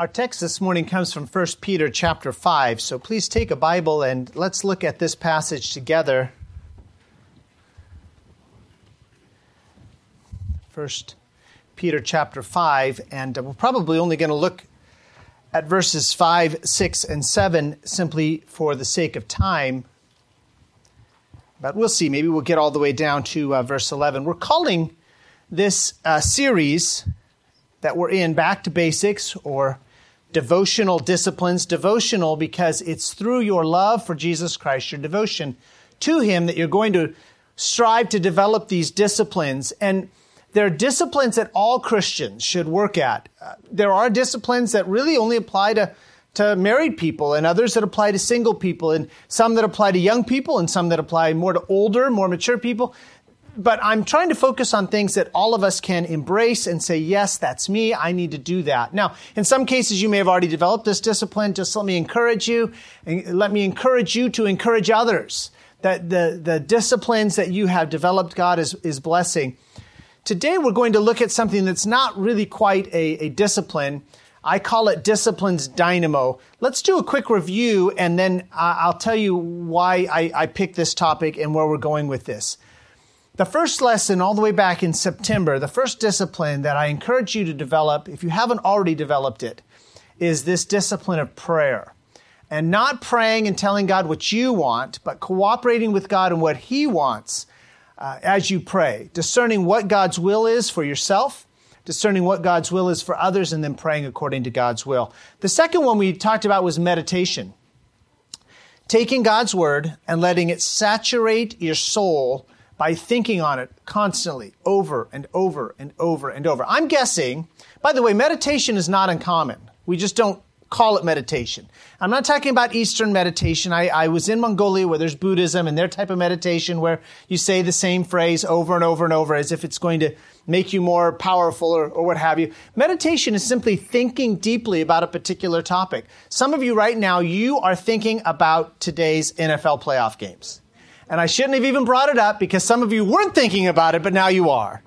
Our text this morning comes from 1 Peter chapter 5. So please take a Bible and let's look at this passage together. 1 Peter chapter 5, and we're probably only going to look at verses 5, 6, and 7 simply for the sake of time. But we'll see. Maybe we'll get all the way down to uh, verse 11. We're calling this uh, series that we're in Back to Basics or devotional disciplines. Devotional because it's through your love for Jesus Christ, your devotion to Him, that you're going to strive to develop these disciplines. And there are disciplines that all Christians should work at. Uh, there are disciplines that really only apply to, to married people and others that apply to single people and some that apply to young people and some that apply more to older, more mature people but I'm trying to focus on things that all of us can embrace and say, yes, that's me. I need to do that. Now, in some cases, you may have already developed this discipline. Just let me encourage you and let me encourage you to encourage others that the, the disciplines that you have developed, God is, is blessing. Today, we're going to look at something that's not really quite a, a discipline. I call it disciplines dynamo. Let's do a quick review and then I'll tell you why I, I picked this topic and where we're going with this. The first lesson, all the way back in September, the first discipline that I encourage you to develop, if you haven't already developed it, is this discipline of prayer. And not praying and telling God what you want, but cooperating with God and what He wants uh, as you pray. Discerning what God's will is for yourself, discerning what God's will is for others, and then praying according to God's will. The second one we talked about was meditation. Taking God's word and letting it saturate your soul by thinking on it constantly, over and over and over and over. I'm guessing, by the way, meditation is not uncommon. We just don't call it meditation. I'm not talking about Eastern meditation. I, I, was in Mongolia where there's Buddhism and their type of meditation where you say the same phrase over and over and over as if it's going to make you more powerful or, or what have you. Meditation is simply thinking deeply about a particular topic. Some of you right now, you are thinking about today's NFL playoff games. And I shouldn't have even brought it up because some of you weren't thinking about it, but now you are.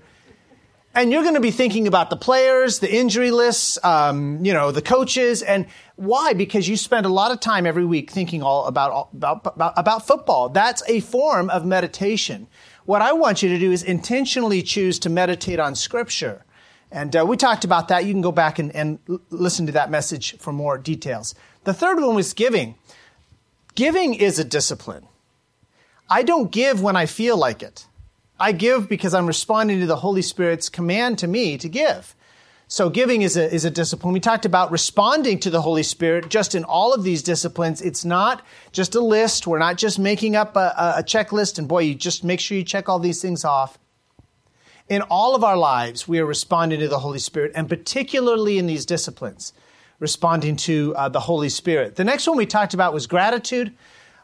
And you're going to be thinking about the players, the injury lists, um, you know, the coaches, and why? Because you spend a lot of time every week thinking all about, about, about, about football. That's a form of meditation. What I want you to do is intentionally choose to meditate on Scripture. And uh, we talked about that. You can go back and, and listen to that message for more details. The third one was giving. Giving is a discipline. I don't give when I feel like it. I give because I'm responding to the Holy Spirit's command to me to give. So giving is a, is a discipline. We talked about responding to the Holy Spirit just in all of these disciplines. It's not just a list. We're not just making up a, a checklist and boy, you just make sure you check all these things off. In all of our lives, we are responding to the Holy Spirit and particularly in these disciplines, responding to uh, the Holy Spirit. The next one we talked about was gratitude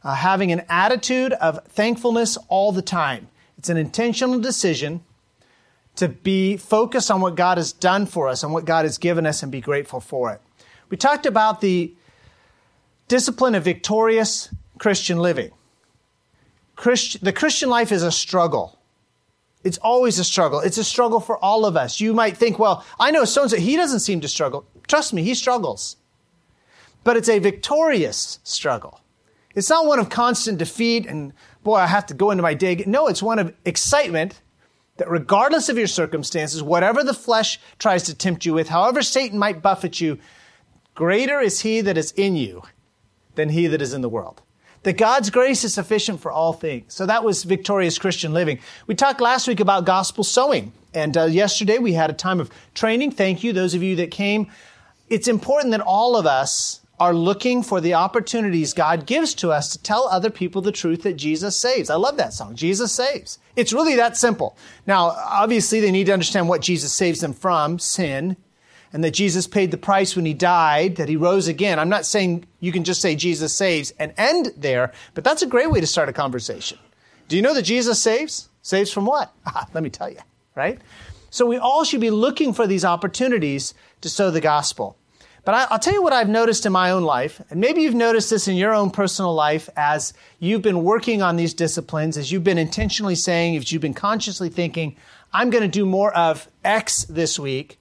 uh, having an attitude of thankfulness all the time. It's an intentional decision to be focused on what God has done for us and what God has given us and be grateful for it. We talked about the discipline of victorious Christian living. Christ, the Christian life is a struggle. It's always a struggle. It's a struggle for all of us. You might think, well, I know so and so, he doesn't seem to struggle. Trust me, he struggles. But it's a victorious struggle. It's not one of constant defeat and, boy, I have to go into my day. No, it's one of excitement that regardless of your circumstances, whatever the flesh tries to tempt you with, however Satan might buffet you, greater is he that is in you than he that is in the world. That God's grace is sufficient for all things. So that was victorious Christian living. We talked last week about gospel sowing. And uh, yesterday we had a time of training. Thank you, those of you that came. It's important that all of us are looking for the opportunities God gives to us to tell other people the truth that Jesus saves. I love that song. Jesus saves. It's really that simple. Now, obviously, they need to understand what Jesus saves them from sin and that Jesus paid the price when he died, that he rose again. I'm not saying you can just say Jesus saves and end there, but that's a great way to start a conversation. Do you know that Jesus saves? Saves from what? Ah, let me tell you, right? So we all should be looking for these opportunities to sow the gospel. But I, will tell you what I've noticed in my own life, and maybe you've noticed this in your own personal life as you've been working on these disciplines, as you've been intentionally saying, if you've been consciously thinking, I'm going to do more of X this week.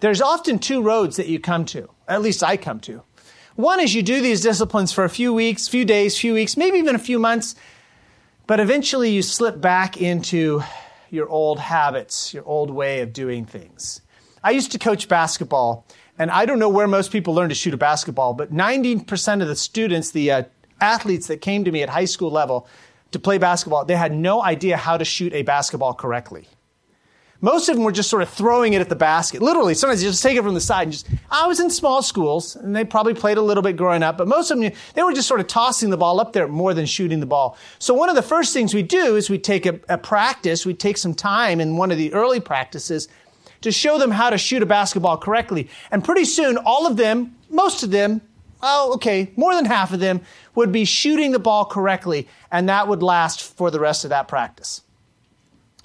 there's often two roads that you come to, at least I come to. One is you do these disciplines for a few weeks, few days, few weeks, maybe even a few months, but eventually you slip back into your old habits, your old way of doing things. I used to coach basketball, and I don't know where most people learn to shoot a basketball, but 90% of the students, the uh, athletes that came to me at high school level to play basketball, they had no idea how to shoot a basketball correctly. Most of them were just sort of throwing it at the basket. Literally, sometimes you just take it from the side and just, I was in small schools and they probably played a little bit growing up, but most of them, they were just sort of tossing the ball up there more than shooting the ball. So one of the first things we do is we take a, a practice, we take some time in one of the early practices to show them how to shoot a basketball correctly. And pretty soon, all of them, most of them, oh, okay, more than half of them would be shooting the ball correctly, and that would last for the rest of that practice.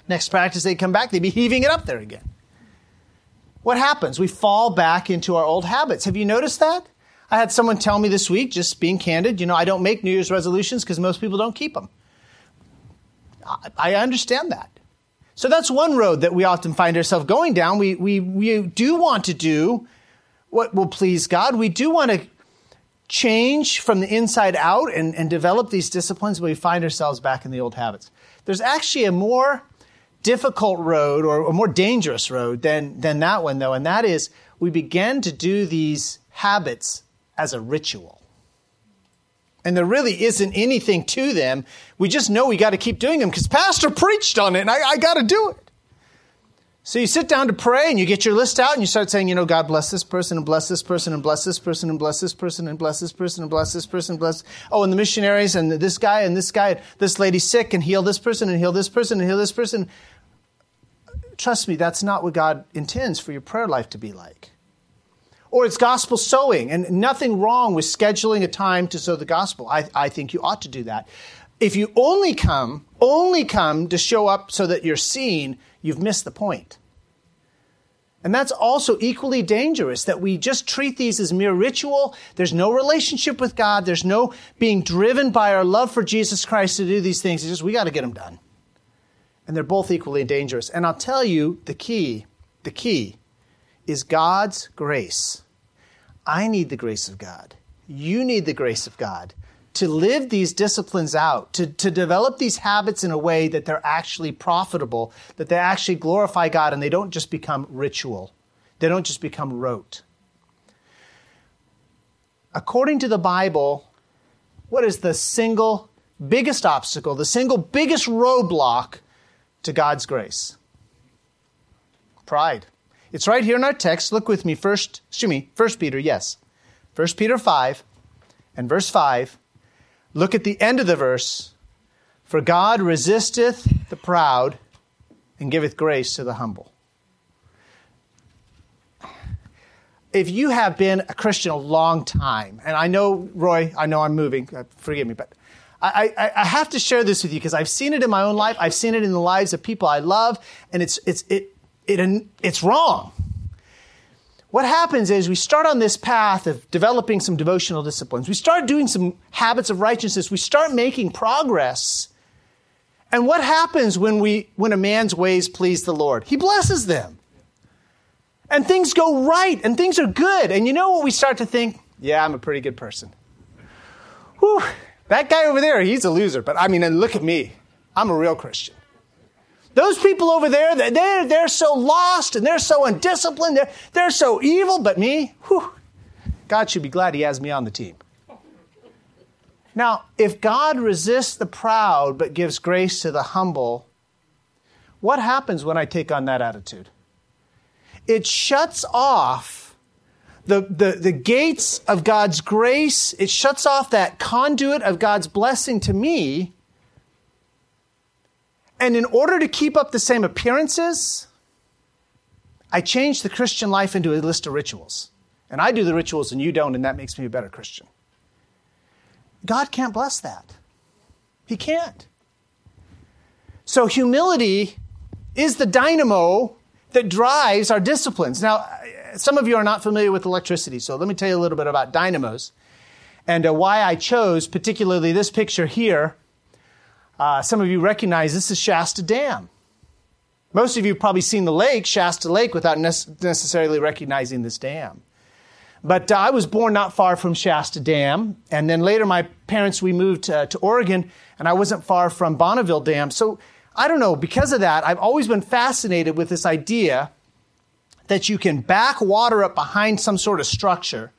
Next practice, they'd come back, they'd be heaving it up there again. What happens? We fall back into our old habits. Have you noticed that? I had someone tell me this week, just being candid, you know, I don't make New Year's resolutions because most people don't keep them. I understand that. So that's one road that we often find ourselves going down. We, we, we do want to do what will please God. We do want to change from the inside out and, and develop these disciplines, but we find ourselves back in the old habits. There's actually a more difficult road or a more dangerous road than, than that one, though, and that is we begin to do these habits as a ritual. And there really isn't anything to them. We just know we got to keep doing them because Pastor preached on it and I, I got to do it. So you sit down to pray and you get your list out and you start saying, you know, God bless this person and bless this person and bless this person and bless this person and bless this person and bless this person and bless. Oh, and the missionaries and this guy and this guy, this lady sick and heal this person and heal this person and heal this person trust me, that's not what God intends for your prayer life to be like. Or it's gospel sowing, and nothing wrong with scheduling a time to sow the gospel. I, I think you ought to do that. If you only come, only come to show up so that you're seen, you've missed the point. And that's also equally dangerous that we just treat these as mere ritual. There's no relationship with God. There's no being driven by our love for Jesus Christ to do these things. It's just, we got to get them done and they're both equally dangerous. And I'll tell you the key, the key is God's grace. I need the grace of God. You need the grace of God to live these disciplines out, to, to develop these habits in a way that they're actually profitable, that they actually glorify God and they don't just become ritual. They don't just become rote. According to the Bible, what is the single biggest obstacle, the single biggest roadblock to God's grace? Pride. It's right here in our text. Look with me first, excuse me, First Peter, yes. First Peter 5 and verse 5. Look at the end of the verse. For God resisteth the proud and giveth grace to the humble. If you have been a Christian a long time, and I know, Roy, I know I'm moving, uh, forgive me, but I, I, I have to share this with you because I've seen it in my own life. I've seen it in the lives of people I love, and it's, it's, it, it, it's wrong. What happens is we start on this path of developing some devotional disciplines. We start doing some habits of righteousness. We start making progress. And what happens when, we, when a man's ways please the Lord? He blesses them. And things go right and things are good. And you know what we start to think? Yeah, I'm a pretty good person. Whew, that guy over there, he's a loser. But I mean, and look at me. I'm a real Christian. Those people over there, they're, they're so lost and they're so undisciplined. They're, they're so evil. But me, whew, God should be glad he has me on the team. Now, if God resists the proud but gives grace to the humble, what happens when I take on that attitude? It shuts off the, the, the gates of God's grace, it shuts off that conduit of God's blessing to me. And in order to keep up the same appearances, I change the Christian life into a list of rituals. And I do the rituals and you don't, and that makes me a better Christian. God can't bless that. He can't. So humility is the dynamo that drives our disciplines. Now, some of you are not familiar with electricity, so let me tell you a little bit about dynamos and uh, why I chose particularly this picture here. Uh, some of you recognize this is Shasta Dam. Most of you have probably seen the lake, Shasta Lake, without necessarily recognizing this dam. But uh, I was born not far from Shasta Dam, and then later my parents we moved uh, to Oregon, and I wasn't far from Bonneville Dam. So I don't know. Because of that, I've always been fascinated with this idea that you can back water up behind some sort of structure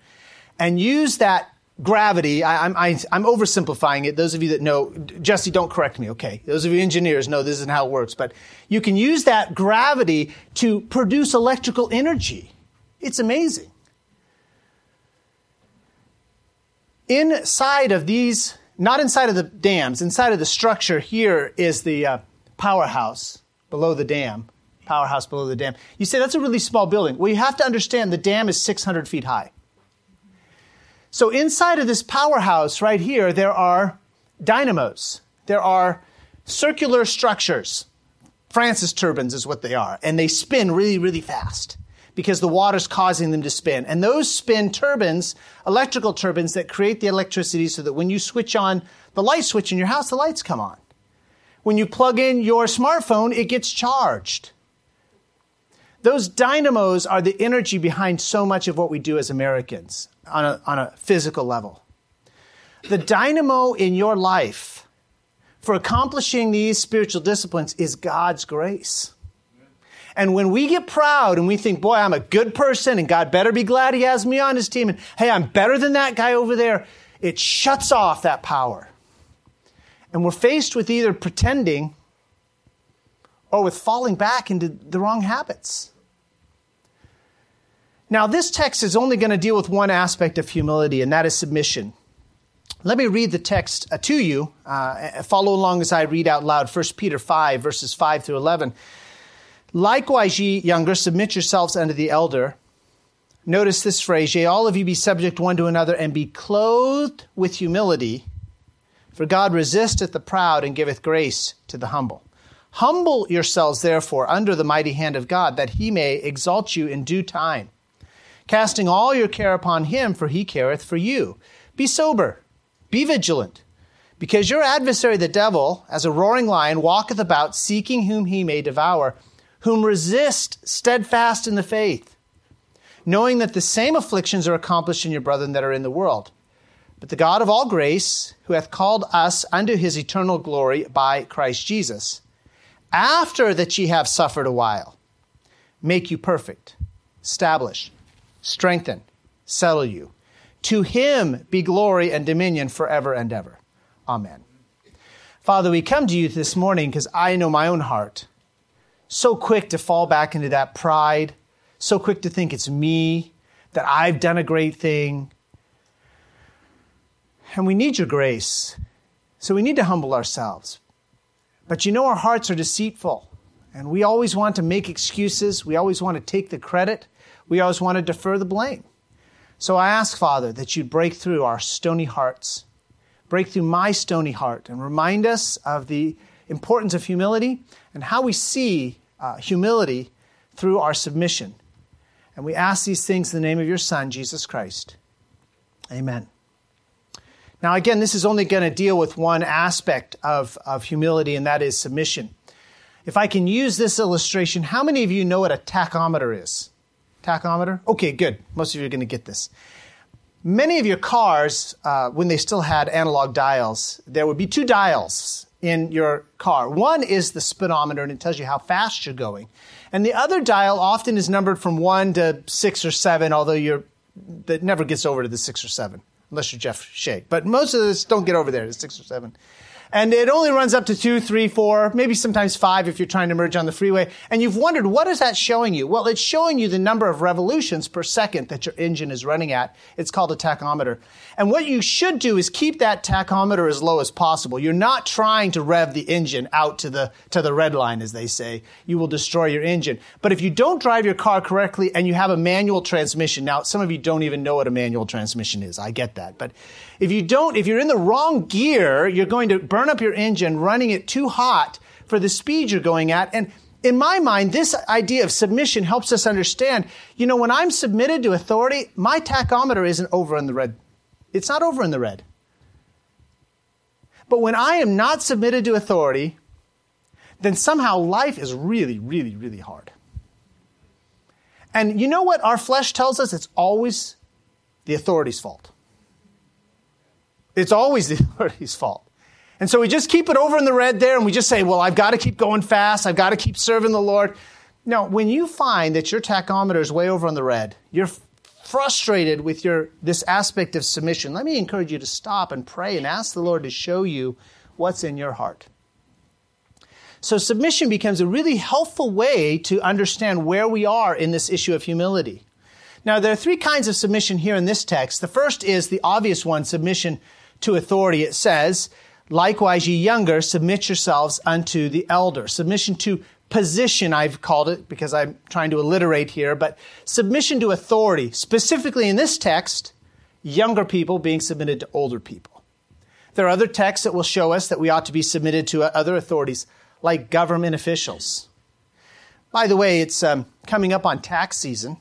and use that gravity. I, am I'm, I'm oversimplifying it. Those of you that know, Jesse, don't correct me, okay? Those of you engineers know this isn't how it works, but you can use that gravity to produce electrical energy. It's amazing. Inside of these, not inside of the dams, inside of the structure here is the uh, powerhouse below the dam. Powerhouse below the dam. You say that's a really small building. Well, you have to understand the dam is 600 feet high. So inside of this powerhouse right here, there are dynamos. There are circular structures. Francis turbines is what they are. And they spin really, really fast because the water's causing them to spin. And those spin turbines, electrical turbines that create the electricity so that when you switch on the light switch in your house, the lights come on. When you plug in your smartphone, it gets charged. Those dynamos are the energy behind so much of what we do as Americans on a, on a physical level. The dynamo in your life for accomplishing these spiritual disciplines is God's grace. And when we get proud and we think, boy, I'm a good person and God better be glad he has me on his team and hey, I'm better than that guy over there, it shuts off that power. And we're faced with either pretending or with falling back into the wrong habits. Now, this text is only going to deal with one aspect of humility, and that is submission. Let me read the text uh, to you. Uh, follow along as I read out loud 1 Peter 5, verses 5 through 11. Likewise, ye younger, submit yourselves unto the elder. Notice this phrase, yea, all of you be subject one to another, and be clothed with humility. For God resisteth the proud and giveth grace to the humble. Humble yourselves, therefore, under the mighty hand of God, that he may exalt you in due time. Casting all your care upon him, for he careth for you. Be sober, be vigilant, because your adversary the devil, as a roaring lion, walketh about, seeking whom he may devour whom resist steadfast in the faith, knowing that the same afflictions are accomplished in your brethren that are in the world. But the God of all grace, who hath called us unto his eternal glory by Christ Jesus, after that ye have suffered a while, make you perfect, establish, strengthen, settle you. To him be glory and dominion forever and ever. Amen. Father, we come to you this morning because I know my own heart so quick to fall back into that pride, so quick to think it's me, that I've done a great thing. And we need your grace. So we need to humble ourselves. But you know, our hearts are deceitful. And we always want to make excuses. We always want to take the credit. We always want to defer the blame. So I ask, Father, that you'd break through our stony hearts, break through my stony heart, and remind us of the importance of humility and how we see uh, humility through our submission. And we ask these things in the name of your Son, Jesus Christ. Amen. Now, again, this is only going to deal with one aspect of, of humility, and that is submission. If I can use this illustration, how many of you know what a tachometer is? Tachometer? Okay, good. Most of you are going to get this. Many of your cars, uh, when they still had analog dials, there would be two dials in your car. One is the speedometer, and it tells you how fast you're going. And the other dial often is numbered from one to six or seven, although you're, that never gets over to the six or seven, unless you're Jeff Shake. But most of this don't get over there to six or seven. And it only runs up to two, three, four, maybe sometimes five if you're trying to merge on the freeway. And you've wondered, what is that showing you? Well, it's showing you the number of revolutions per second that your engine is running at. It's called a tachometer. And what you should do is keep that tachometer as low as possible. You're not trying to rev the engine out to the, to the red line, as they say. You will destroy your engine. But if you don't drive your car correctly and you have a manual transmission, now some of you don't even know what a manual transmission is. I get that. But if you don't, if you're in the wrong gear, you're going to burn up your engine running it too hot for the speed you're going at. And in my mind, this idea of submission helps us understand, you know, when I'm submitted to authority, my tachometer isn't over in the red. It's not over in the red. But when I am not submitted to authority, then somehow life is really, really, really hard. And you know what our flesh tells us? It's always the authority's fault. It's always the authority's fault. And so we just keep it over in the red there and we just say, well, I've got to keep going fast. I've got to keep serving the Lord. Now, when you find that your tachometer is way over on the red, you're frustrated with your this aspect of submission. Let me encourage you to stop and pray and ask the Lord to show you what's in your heart. So submission becomes a really helpful way to understand where we are in this issue of humility. Now, there are three kinds of submission here in this text. The first is the obvious one, submission to authority. It says, Likewise, ye younger, submit yourselves unto the elder. Submission to position, I've called it because I'm trying to alliterate here, but submission to authority, specifically in this text, younger people being submitted to older people. There are other texts that will show us that we ought to be submitted to other authorities, like government officials. By the way, it's um, coming up on tax season.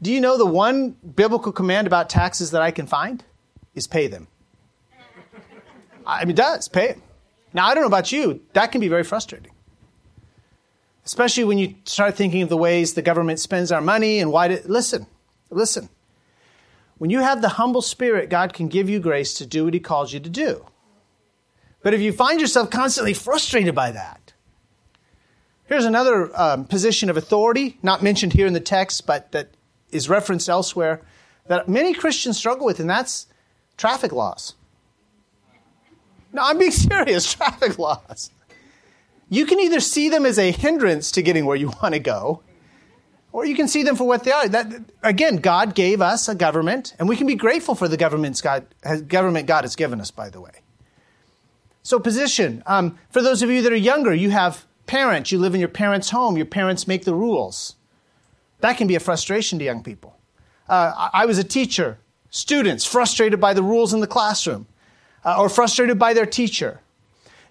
Do you know the one biblical command about taxes that I can find? Is pay them. I mean, it does. Pay. Now, I don't know about you. That can be very frustrating. Especially when you start thinking of the ways the government spends our money and why. To, listen, listen. When you have the humble spirit, God can give you grace to do what He calls you to do. But if you find yourself constantly frustrated by that, here's another um, position of authority, not mentioned here in the text, but that is referenced elsewhere, that many Christians struggle with, and that's traffic laws. No, I'm being serious. Traffic laws. You can either see them as a hindrance to getting where you want to go, or you can see them for what they are. That, again, God gave us a government, and we can be grateful for the government's God, government God has given us, by the way. So, position. Um, for those of you that are younger, you have parents. You live in your parents' home. Your parents make the rules. That can be a frustration to young people. Uh, I was a teacher. Students frustrated by the rules in the classroom uh, or frustrated by their teacher.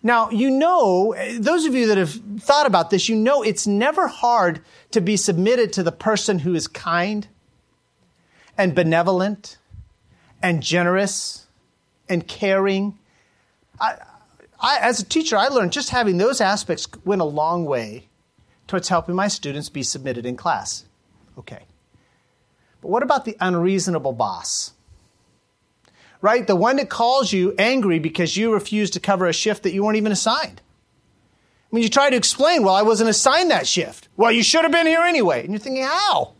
Now, you know, those of you that have thought about this, you know it's never hard to be submitted to the person who is kind and benevolent and generous and caring. I, I, as a teacher, I learned just having those aspects went a long way towards helping my students be submitted in class. Okay. But what about the unreasonable boss? Right? The one that calls you angry because you refuse to cover a shift that you weren't even assigned. I mean, you try to explain, well, I wasn't assigned that shift. Well, you should have been here anyway. And you're thinking, how?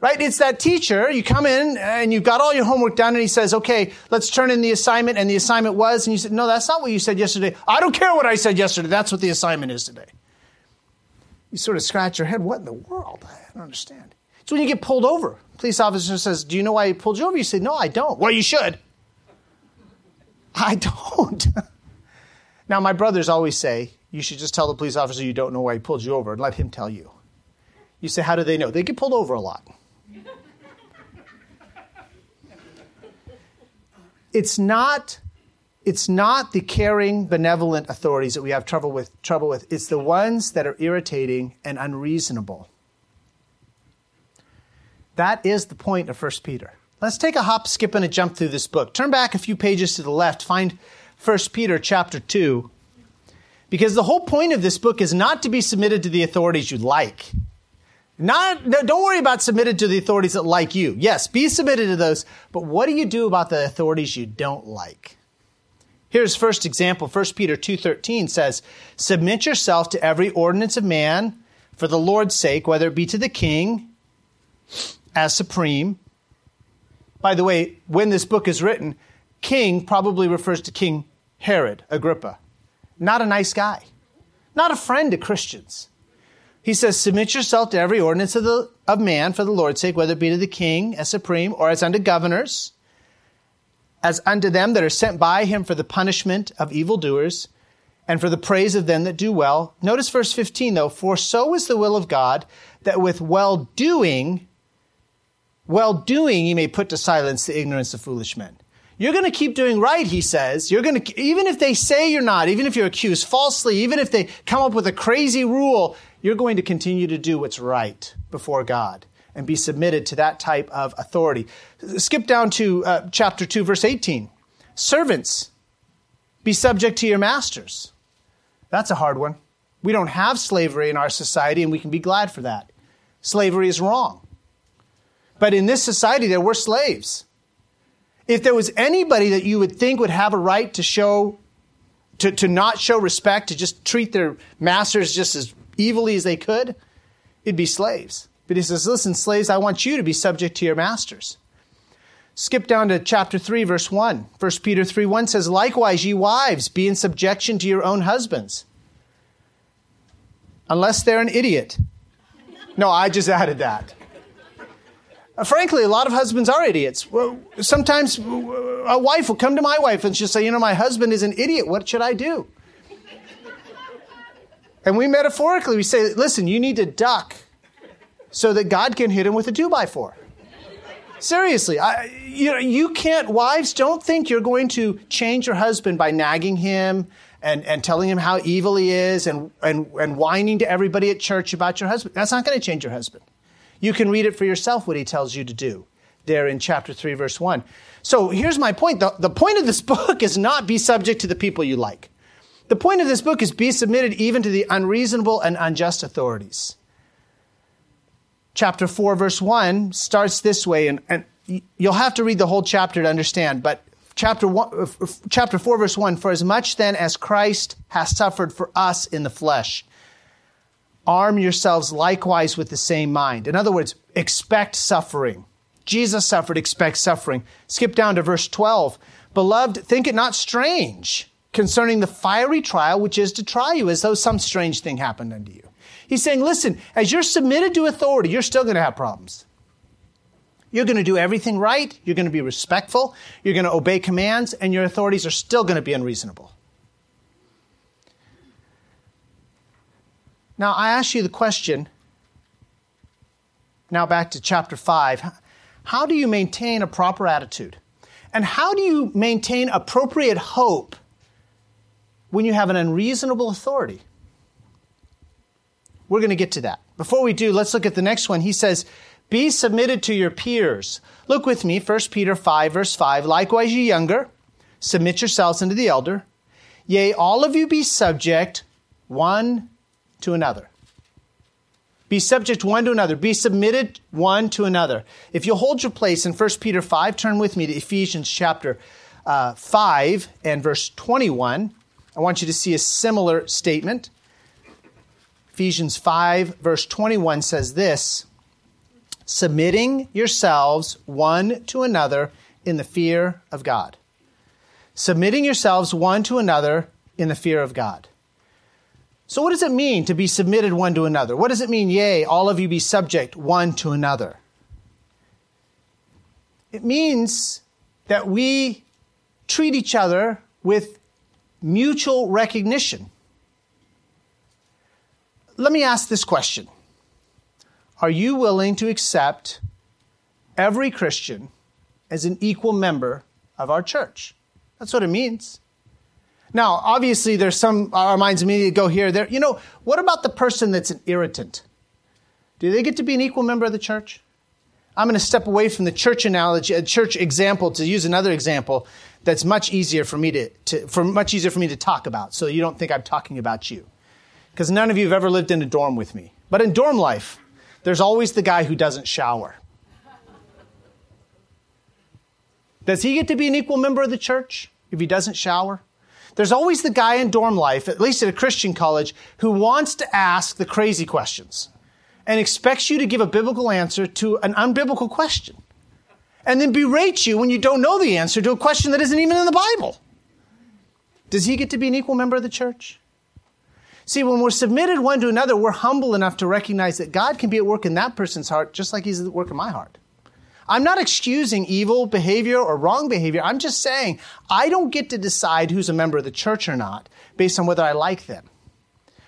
Right? It's that teacher. You come in and you've got all your homework done, and he says, okay, let's turn in the assignment. And the assignment was, and you said, no, that's not what you said yesterday. I don't care what I said yesterday. That's what the assignment is today. You sort of scratch your head. What in the world? I don't understand. It's when you get pulled over. Police officer says, Do you know why he pulled you over? You say, No, I don't. Well, you should. I don't. now, my brothers always say, You should just tell the police officer you don't know why he pulled you over and let him tell you. You say, How do they know? They get pulled over a lot. it's not it's not the caring, benevolent authorities that we have trouble with, trouble with. It's the ones that are irritating and unreasonable. That is the point of 1 Peter. Let's take a hop, skip, and a jump through this book. Turn back a few pages to the left, find 1 Peter chapter 2. Because the whole point of this book is not to be submitted to the authorities you like. Not, don't worry about submitted to the authorities that like you. Yes, be submitted to those, but what do you do about the authorities you don't like? Here's first example. 1 Peter 2.13 says, Submit yourself to every ordinance of man for the Lord's sake, whether it be to the king as supreme. By the way, when this book is written, king probably refers to King Herod Agrippa. Not a nice guy, not a friend to Christians. He says, Submit yourself to every ordinance of, the, of man for the Lord's sake, whether it be to the king as supreme or as unto governors, as unto them that are sent by him for the punishment of evildoers and for the praise of them that do well. Notice verse 15 though, for so is the will of God that with well doing well doing you may put to silence the ignorance of foolish men. You're going to keep doing right, he says. You're going to, even if they say you're not, even if you're accused falsely, even if they come up with a crazy rule, you're going to continue to do what's right before God and be submitted to that type of authority. Skip down to uh, chapter 2, verse 18. Servants, be subject to your masters. That's a hard one. We don't have slavery in our society, and we can be glad for that. Slavery is wrong. But in this society, there were slaves. If there was anybody that you would think would have a right to show, to, to not show respect, to just treat their masters just as evilly as they could, it'd be slaves. But he says, listen, slaves, I want you to be subject to your masters. Skip down to chapter 3, verse 1. 1 Peter 3 1 says, Likewise, ye wives, be in subjection to your own husbands, unless they're an idiot. No, I just added that. Uh, frankly, a lot of husbands are idiots. Sometimes a wife will come to my wife and she'll say, You know, my husband is an idiot. What should I do? And we metaphorically, we say, Listen, you need to duck so that God can hit him with a two by four. Seriously, I, you know, you can't, wives, don't think you're going to change your husband by nagging him and, and telling him how evil he is and, and, and whining to everybody at church about your husband. That's not going to change your husband. You can read it for yourself what he tells you to do there in chapter 3, verse 1. So here's my point. The, the point of this book is not be subject to the people you like. The point of this book is be submitted even to the unreasonable and unjust authorities chapter 4, verse 1 starts this way, and, and you'll have to read the whole chapter to understand, but chapter, one, uh, chapter 4, verse 1 For as much then as Christ has suffered for us in the flesh, arm yourselves likewise with the same mind. In other words, expect suffering. Jesus suffered, expect suffering. Skip down to verse 12. Beloved, think it not strange concerning the fiery trial which is to try you, as though some strange thing happened unto you. He's saying, listen, as you're submitted to authority, you're still going to have problems. You're going to do everything right. You're going to be respectful. You're going to obey commands, and your authorities are still going to be unreasonable. Now, I ask you the question, now back to chapter 5. How do you maintain a proper attitude? And how do you maintain appropriate hope when you have an unreasonable authority? We're going to get to that. Before we do, let's look at the next one. He says, Be submitted to your peers. Look with me, 1 Peter 5, verse 5. Likewise, ye younger, submit yourselves unto the elder. Yea, all of you be subject one to another. Be subject one to another. Be submitted one to another. If you'll hold your place in 1 Peter 5, turn with me to Ephesians chapter uh, 5 and verse 21. I want you to see a similar statement. Ephesians 5, verse 21 says this submitting yourselves one to another in the fear of God. Submitting yourselves one to another in the fear of God. So, what does it mean to be submitted one to another? What does it mean, yea, all of you be subject one to another? It means that we treat each other with mutual recognition. Let me ask this question Are you willing to accept every Christian as an equal member of our church? That's what it means. Now, obviously, there's some, our minds immediately go here, there. You know, what about the person that's an irritant? Do they get to be an equal member of the church? I'm going to step away from the church analogy, a church example to use another example that's much easier for me to, to for much easier for me to talk about. So you don't think I'm talking about you because none of you have ever lived in a dorm with me. But in dorm life, there's always the guy who doesn't shower. Does he get to be an equal member of the church if he doesn't shower? There's always the guy in dorm life, at least at a Christian college, who wants to ask the crazy questions and expects you to give a biblical answer to an unbiblical question. And then berates you when you don't know the answer to a question that isn't even in the Bible. Does he get to be an equal member of the church? See, when we're submitted one to another, we're humble enough to recognize that God can be at work in that person's heart just like He's at work in my heart. I'm not excusing evil behavior or wrong behavior. I'm just saying I don't get to decide who's a member of the church or not based on whether I like them,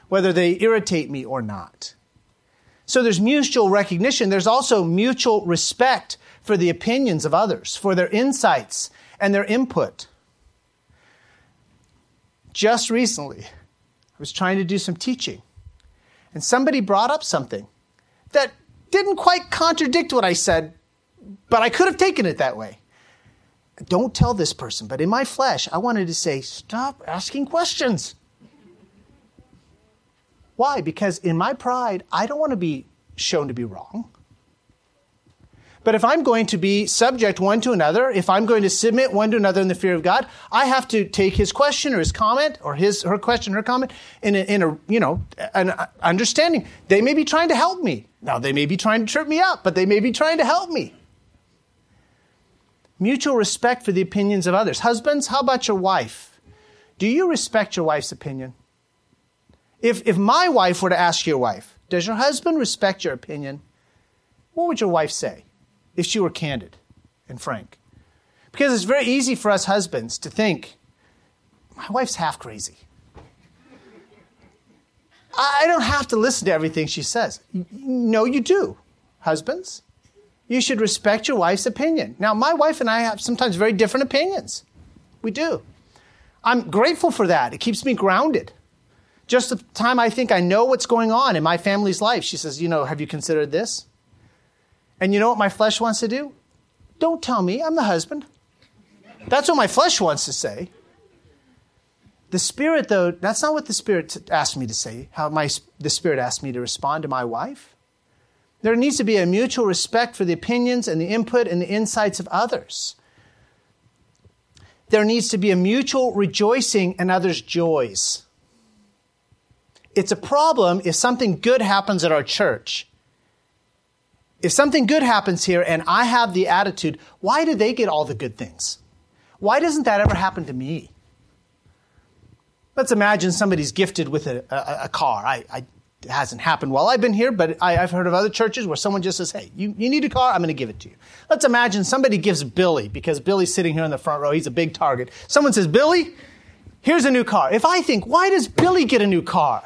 whether they irritate me or not. So there's mutual recognition. There's also mutual respect for the opinions of others, for their insights and their input. Just recently, I was trying to do some teaching. And somebody brought up something that didn't quite contradict what I said, but I could have taken it that way. Don't tell this person, but in my flesh, I wanted to say, stop asking questions. Why? Because in my pride, I don't want to be shown to be wrong. But if I'm going to be subject one to another, if I'm going to submit one to another in the fear of God, I have to take his question or his comment or his her question, her comment in a, in a you know an understanding. They may be trying to help me. Now they may be trying to trip me up, but they may be trying to help me. Mutual respect for the opinions of others. Husbands, how about your wife? Do you respect your wife's opinion? If if my wife were to ask your wife, does your husband respect your opinion? What would your wife say? if she were candid and frank. Because it's very easy for us husbands to think, my wife's half crazy. I don't have to listen to everything she says. No, you do, husbands. You should respect your wife's opinion. Now, my wife and I have sometimes very different opinions. We do. I'm grateful for that. It keeps me grounded. Just the time I think I know what's going on in my family's life, she says, You know, have you considered this? And you know what my flesh wants to do? Don't tell me, I'm the husband. That's what my flesh wants to say. The Spirit, though, that's not what the Spirit asked me to say, how my, the Spirit asked me to respond to my wife. There needs to be a mutual respect for the opinions and the input and the insights of others. There needs to be a mutual rejoicing in others' joys. It's a problem if something good happens at our church if something good happens here and I have the attitude, why do they get all the good things? Why doesn't that ever happen to me? Let's imagine somebody's gifted with a, a, a car. I, I, it hasn't happened while I've been here, but I, have heard of other churches where someone just says, hey, you, you need a car? I'm going to give it to you. Let's imagine somebody gives Billy, because Billy's sitting here in the front row, he's a big target. Someone says, Billy, here's a new car. If I think, why does Billy get a new car?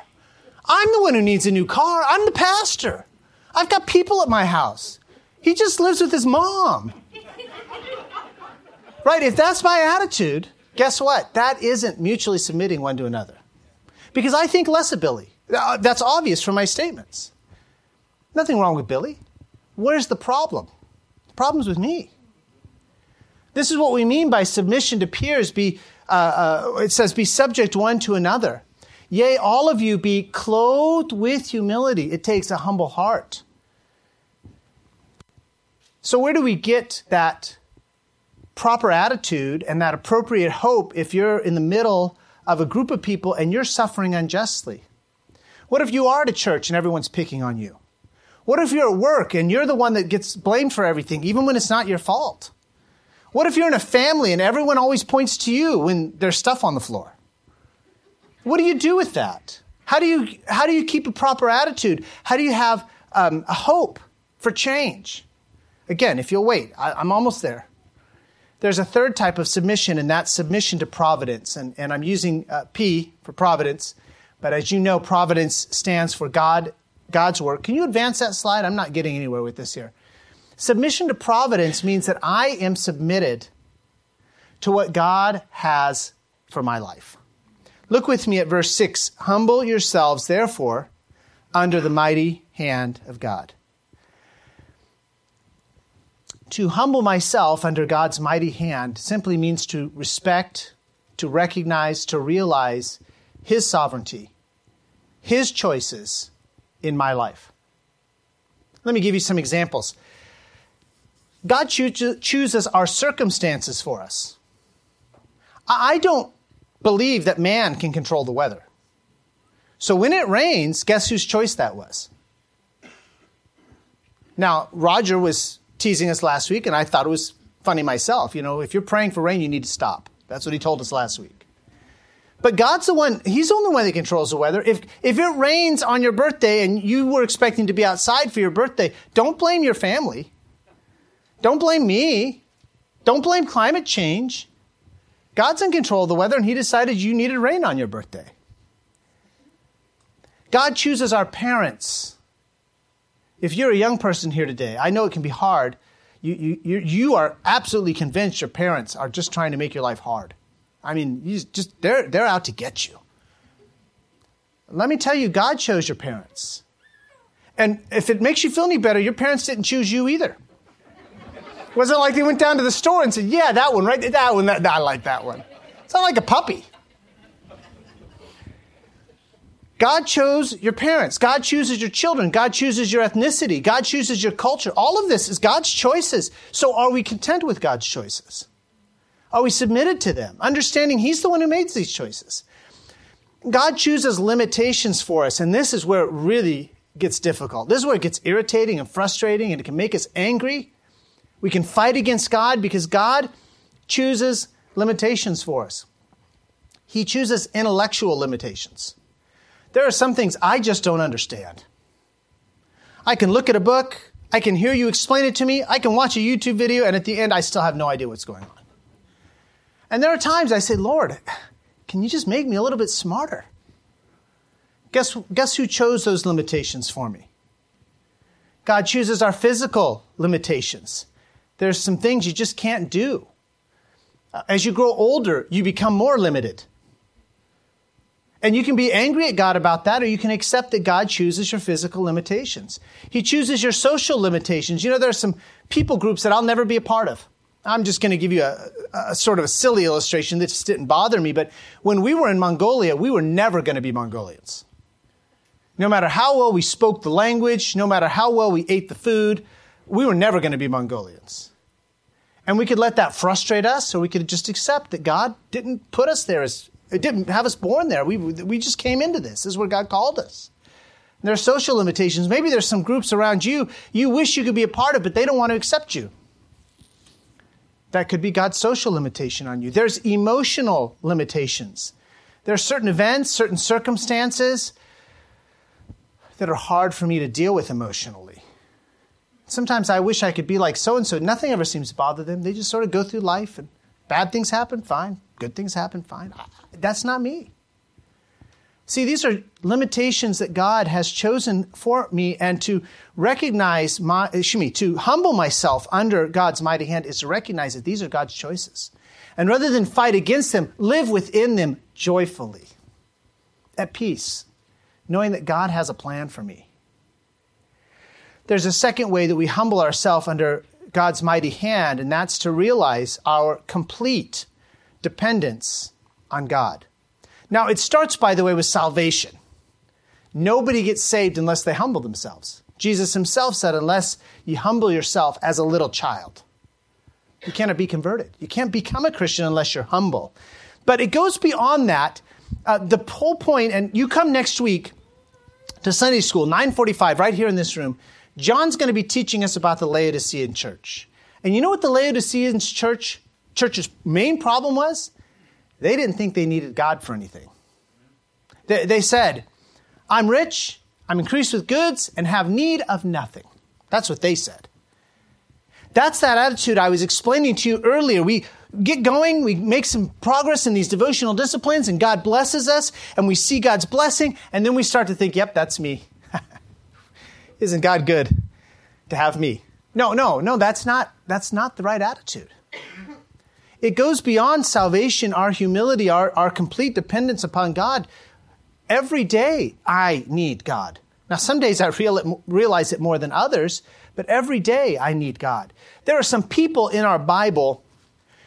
I'm the one who needs a new car. I'm the pastor. I've got people at my house. He just lives with his mom. right? If that's my attitude, guess what? That isn't mutually submitting one to another. Because I think less of Billy. Uh, that's obvious from my statements. Nothing wrong with Billy. Where's the problem? The problem's with me. This is what we mean by submission to peers. Be, uh, uh, it says, be subject one to another. Yea, all of you be clothed with humility. It takes a humble heart. So, where do we get that proper attitude and that appropriate hope if you're in the middle of a group of people and you're suffering unjustly? What if you are a church and everyone's picking on you? What if you're at work and you're the one that gets blamed for everything, even when it's not your fault? What if you're in a family and everyone always points to you when there's stuff on the floor? What do you do with that? How do you, how do you keep a proper attitude? How do you have um, a hope for change? Again, if you'll wait, I, am almost there. There's a third type of submission, and that's submission to providence. And, and I'm using uh, P for providence, but as you know, providence stands for God, God's work. Can you advance that slide? I'm not getting anywhere with this here. Submission to providence means that I am submitted to what God has for my life. Look with me at verse 6. Humble yourselves, therefore, under the mighty hand of God to humble myself under God's mighty hand simply means to respect, to recognize, to realize His sovereignty, His choices in my life. Let me give you some examples. God choo- chooses our circumstances for us. I don't believe that man can control the weather. So when it rains, guess whose choice that was? Now, Roger was teasing us last week, and I thought it was funny myself. You know, if you're praying for rain, you need to stop. That's what he told us last week. But God's the one, He's the only one that controls the weather. If, if it rains on your birthday and you were expecting to be outside for your birthday, don't blame your family. Don't blame me. Don't blame climate change. God's in control of the weather and He decided you needed rain on your birthday. God chooses our parents if you're a young person here today, I know it can be hard. You, you, you are absolutely convinced your parents are just trying to make your life hard. I mean, just they're, they're out to get you. Let me tell you, God chose your parents. And if it makes you feel any better, your parents didn't choose you either. It wasn't like they went down to the store and said, Yeah, that one, right? That one, that, that I like that one. It's not like a puppy. God chose your parents. God chooses your children. God chooses your ethnicity. God chooses your culture. All of this is God's choices. So are we content with God's choices? Oh, are we submitted to them? Understanding He's the one who makes these choices. God chooses limitations for us, and this is where it really gets difficult. This is where it gets irritating and frustrating, and it can make us angry. We can fight against God because God chooses limitations for us. He chooses intellectual limitations. There are some things I just don't understand. I can look at a book, I can hear you explain it to me, I can watch a YouTube video, and at the end, I still have no idea what's going on. And there are times I say, Lord, can you just make me a little bit smarter? Guess, guess who chose those limitations for me? God chooses our physical limitations. There's some things you just can't do. As you grow older, you become more limited. And you can be angry at God about that, or you can accept that God chooses your physical limitations. He chooses your social limitations. You know, there are some people groups that I'll never be a part of. I'm just going to give you a, a, sort of a silly illustration that just didn't bother me. But when we were in Mongolia, we were never going to be Mongolians. No matter how well we spoke the language, no matter how well we ate the food, we were never going to be Mongolians. And we could let that frustrate us, or we could just accept that God didn't put us there as it didn't have us born there. We, we just came into this. This is where God called us. And there are social limitations. Maybe there's some groups around you you wish you could be a part of, but they don't want to accept you. That could be God's social limitation on you. There's emotional limitations. There are certain events, certain circumstances that are hard for me to deal with emotionally. Sometimes I wish I could be like so and so. Nothing ever seems to bother them. They just sort of go through life and bad things happen, fine. Good things happen, fine. That's not me. See, these are limitations that God has chosen for me, and to recognize my, excuse me, to humble myself under God's mighty hand is to recognize that these are God's choices. And rather than fight against them, live within them joyfully, at peace, knowing that God has a plan for me. There's a second way that we humble ourselves under God's mighty hand, and that's to realize our complete dependence on God. Now, it starts, by the way, with salvation. Nobody gets saved unless they humble themselves. Jesus himself said, unless you humble yourself as a little child, you cannot be converted. You can't become a Christian unless you're humble. But it goes beyond that. Uh, the whole point, and you come next week to Sunday school, 945, right here in this room. John's going to be teaching us about the Laodicean church. And you know what the Laodicean church church's main problem was? They didn't think they needed God for anything. They, they said, I'm rich, I'm increased with goods, and have need of nothing. That's what they said. That's that attitude I was explaining to you earlier. We get going, we make some progress in these devotional disciplines, and God blesses us, and we see God's blessing, and then we start to think, yep, that's me. Isn't God good to have me? No, no, no, that's not, that's not the right attitude. It goes beyond salvation, our humility, our, our complete dependence upon God. Every day I need God. Now, some days I real, realize it more than others, but every day I need God. There are some people in our Bible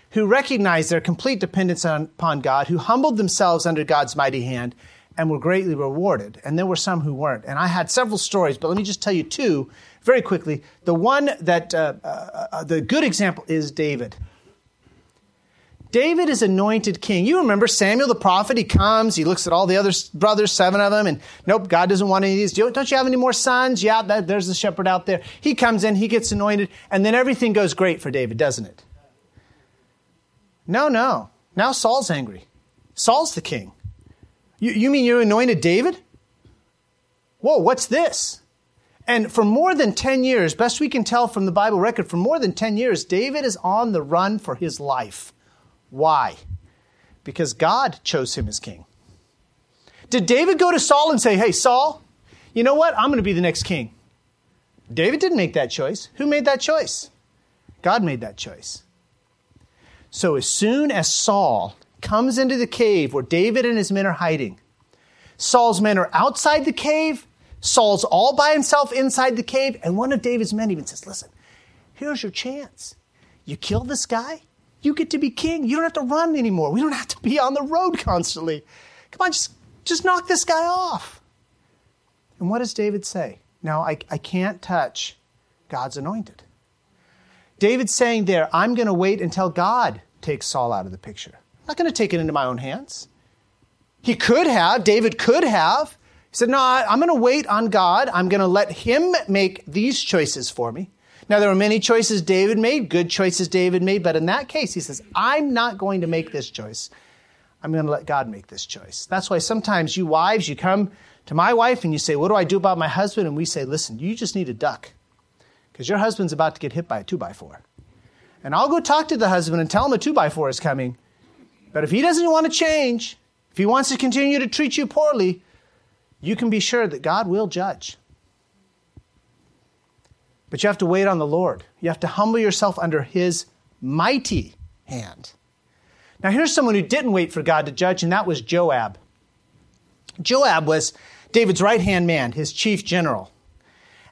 who recognized their complete dependence on, upon God, who humbled themselves under God's mighty hand, and were greatly rewarded. And there were some who weren't. And I had several stories, but let me just tell you two very quickly. The one that, uh, uh, uh the good example is David. David is anointed king. You remember Samuel the prophet, he comes, he looks at all the other brothers, seven of them, and nope, God doesn't want any of these. Don't you have any more sons? Yeah, there's the shepherd out there. He comes in, he gets anointed, and then everything goes great for David, doesn't it? No, no. Now Saul's angry. Saul's the king. You, you mean you anointed David? Whoa, what's this? And for more than 10 years, best we can tell from the Bible record, for more than 10 years, David is on the run for his life. Why? Because God chose him as king. Did David go to Saul and say, Hey, Saul, you know what? I'm going to be the next king? David didn't make that choice. Who made that choice? God made that choice. So as soon as Saul comes into the cave where David and his men are hiding, Saul's men are outside the cave. Saul's all by himself inside the cave. And one of David's men even says, Listen, here's your chance. You kill this guy, you get to be king. You don't have to run anymore. We don't have to be on the road constantly. Come on, just, just knock this guy off. And what does David say? No, I, I can't touch God's anointed. David's saying there, I'm going to wait until God takes Saul out of the picture. I'm not going to take it into my own hands. He could have, David could have. He said, No, I'm going to wait on God. I'm going to let Him make these choices for me. Now, there were many choices David made, good choices David made, but in that case, he says, I'm not going to make this choice. I'm going to let God make this choice. That's why sometimes you wives, you come to my wife and you say, What do I do about my husband? And we say, Listen, you just need a duck because your husband's about to get hit by a two by four. And I'll go talk to the husband and tell him a two by four is coming. But if he doesn't want to change, if he wants to continue to treat you poorly, you can be sure that God will judge. But you have to wait on the Lord. You have to humble yourself under his mighty hand. Now, here's someone who didn't wait for God to judge, and that was Joab. Joab was David's right hand man, his chief general.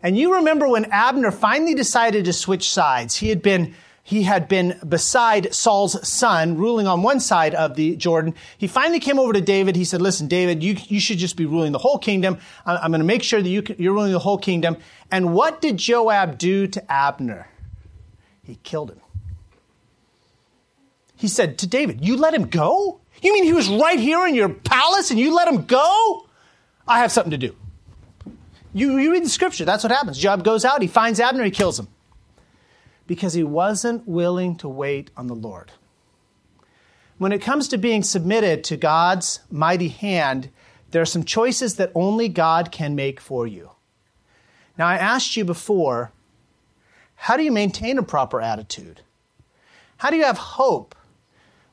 And you remember when Abner finally decided to switch sides. He had been he had been beside Saul's son, ruling on one side of the Jordan. He finally came over to David. He said, listen, David, you, you should just be ruling the whole kingdom. I'm going to make sure that you, you're ruling the whole kingdom. And what did Joab do to Abner? He killed him. He said to David, you let him go? You mean he was right here in your palace and you let him go? I have something to do. You, you read the scripture, that's what happens. Joab goes out, he finds Abner, he kills him because he wasn't willing to wait on the Lord. When it comes to being submitted to God's mighty hand, there are some choices that only God can make for you. Now, I asked you before, how do you maintain a proper attitude? How do you have hope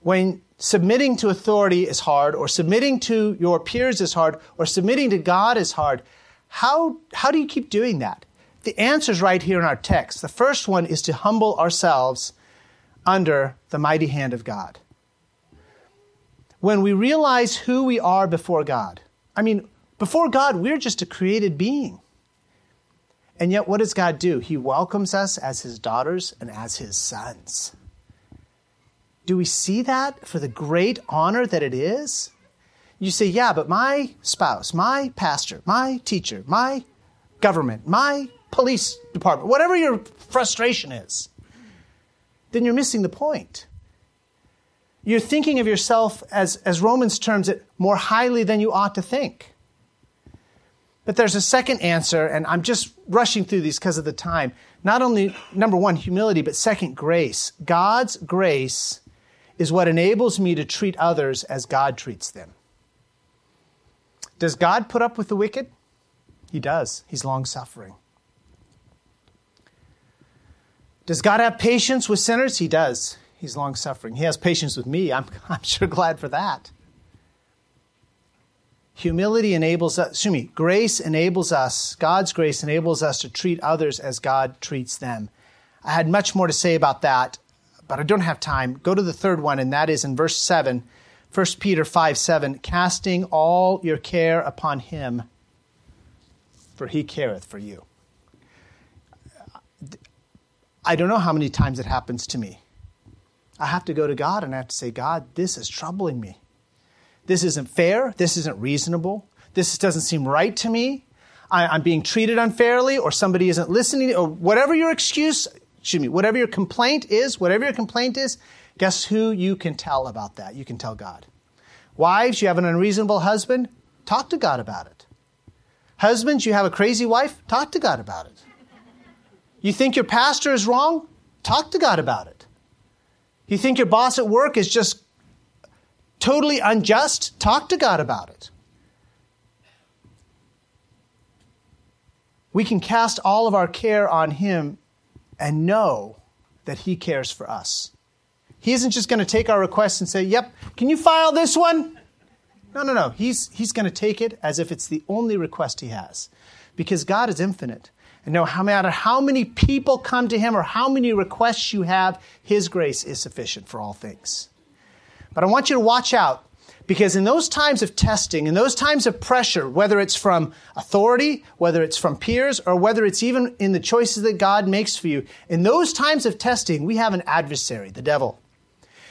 when submitting to authority is hard, or submitting to your peers is hard, or submitting to God is hard? How, how do you keep doing that? The answer is right here in our text. The first one is to humble ourselves under the mighty hand of God. When we realize who we are before God, I mean, before God, we're just a created being. And yet, what does God do? He welcomes us as his daughters and as his sons. Do we see that for the great honor that it is? You say, yeah, but my spouse, my pastor, my teacher, my government, my police department, whatever your frustration is, then you're missing the point. You're thinking of yourself, as, as Romans terms it, more highly than you ought to think. But there's a second answer, and I'm just rushing through these because of the time. Not only, number one, humility, but second, grace. God's grace is what enables me to treat others as God treats them. Does God put up with the wicked? He does. He's long suffering. Does God have patience with sinners? He does. He's long suffering. He has patience with me. I'm, I'm sure glad for that. Humility enables us, excuse me, grace enables us, God's grace enables us to treat others as God treats them. I had much more to say about that, but I don't have time. Go to the third one, and that is in verse 7, 1 Peter 5 7, casting all your care upon him, for he careth for you. I don't know how many times it happens to me. I have to go to God and I have to say, God, this is troubling me. This isn't fair. This isn't reasonable. This doesn't seem right to me. I, am being treated unfairly, or somebody isn't listening, or whatever your excuse, excuse me, whatever your complaint is, whatever your complaint is, guess who you can tell about that? You can tell God. Wives, you have an unreasonable husband, talk to God about it. Husbands, you have a crazy wife, talk to God about it. You think your pastor is wrong? Talk to God about it. You think your boss at work is just totally unjust? Talk to God about it. We can cast all of our care on Him and know that He cares for us. He isn't just going to take our request and say, Yep, can you file this one? No, no, no. He's, he's going to take it as if it's the only request He has. Because God is infinite. And no matter how many people come to him or how many requests you have, his grace is sufficient for all things. But I want you to watch out because in those times of testing, in those times of pressure, whether it's from authority, whether it's from peers, or whether it's even in the choices that God makes for you, in those times of testing, we have an adversary, the devil.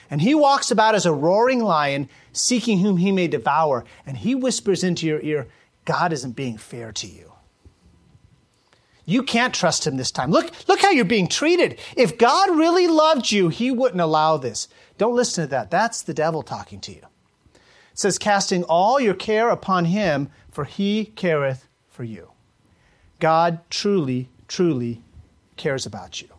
And he walks about as a roaring lion, seeking whom he may devour. And he whispers into your ear, God isn't being fair to you. You can't trust him this time. Look, look how you're being treated. If God really loved you, he wouldn't allow this. Don't listen to that. That's the devil talking to you. It says, casting all your care upon him, for he careth for you. God truly, truly cares about you.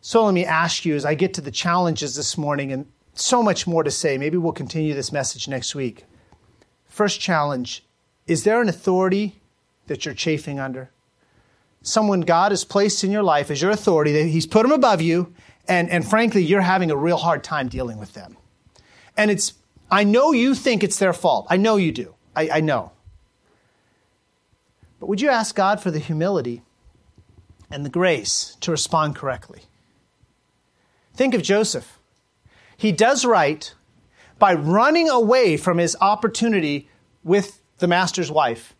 So let me ask you as I get to the challenges this morning, and so much more to say. Maybe we'll continue this message next week. First challenge Is there an authority that you're chafing under? Someone God has placed in your life as your authority, that He's put them above you, and, and frankly, you're having a real hard time dealing with them. And it's, I know you think it's their fault. I know you do. I, I know. But would you ask God for the humility and the grace to respond correctly? Think of Joseph. He does right by running away from his opportunity with the master's wife.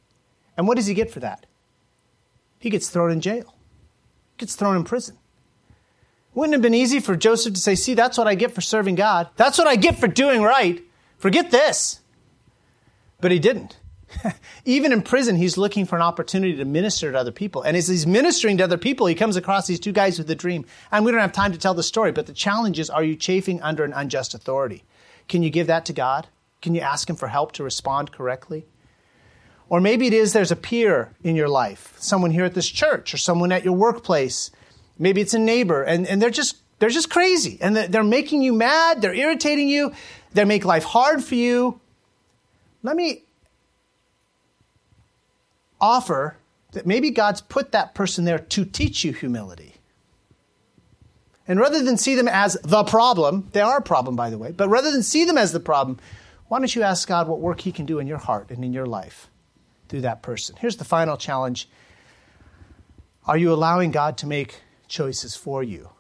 And what does he get for that? He gets thrown in jail, gets thrown in prison. Wouldn't it have been easy for Joseph to say, See, that's what I get for serving God. That's what I get for doing right. Forget this. But he didn't. Even in prison, he's looking for an opportunity to minister to other people. And as he's ministering to other people, he comes across these two guys with a dream. And we don't have time to tell the story, but the challenge is are you chafing under an unjust authority? Can you give that to God? Can you ask him for help to respond correctly? Or maybe it is there's a peer in your life, someone here at this church or someone at your workplace. Maybe it's a neighbor, and, and they're just they're just crazy and they're making you mad, they're irritating you, they make life hard for you. Let me offer that maybe God's put that person there to teach you humility. And rather than see them as the problem, they are a problem, by the way, but rather than see them as the problem, why don't you ask God what work He can do in your heart and in your life through that person? Here's the final challenge Are you allowing God to make choices for you?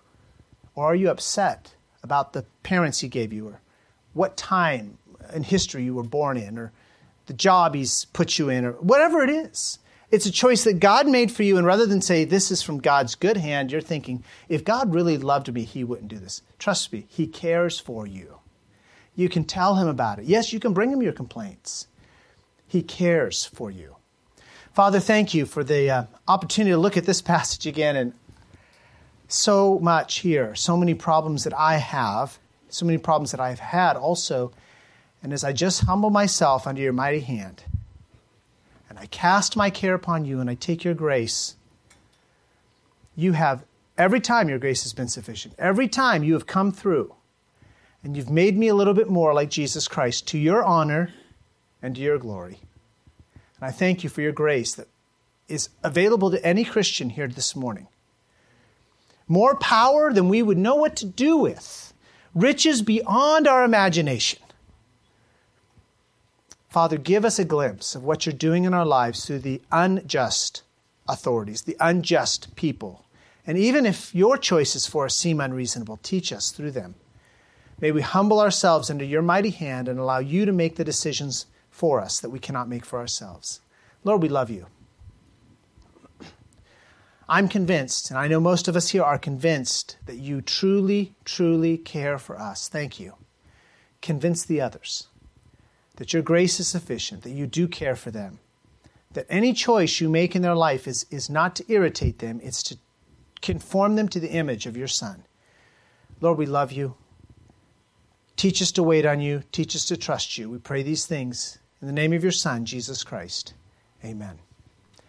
Or are you upset about the parents He gave you, or what time in history you were born in, or the job he's put you in, or whatever it is. It's a choice that God made for you, and rather than say, This is from God's good hand, you're thinking, If God really loved me, he wouldn't do this. Trust me, he cares for you. You can tell him about it. Yes, you can bring him your complaints. He cares for you. Father, thank you for the uh, opportunity to look at this passage again and so much here, so many problems that I have, so many problems that I've had also and as I just humble myself under your mighty hand, and I cast my care upon you, and I take your grace, you have, every time your grace has been sufficient, every time you have come through, and you've made me a little bit more like Jesus Christ to your honor and to your glory. And I thank you for your grace that is available to any Christian here this morning. More power than we would know what to do with, riches beyond our imagination. Father, give us a glimpse of what you're doing in our lives through the unjust authorities, the unjust people. And even if your choices for us seem unreasonable, teach us through them. May we humble ourselves under your mighty hand and allow you to make the decisions for us that we cannot make for ourselves. Lord, we love you. I'm convinced, and I know most of us here are convinced, that you truly, truly care for us. Thank you. Convince the others that your grace is sufficient, that you do care for them, that any choice you make in their life is, is not to irritate them, it's to conform them to the image of your Son. Lord, we love you. Teach us to wait on you. Teach us to trust you. We pray these things in the name of your Son, Jesus Christ. Amen.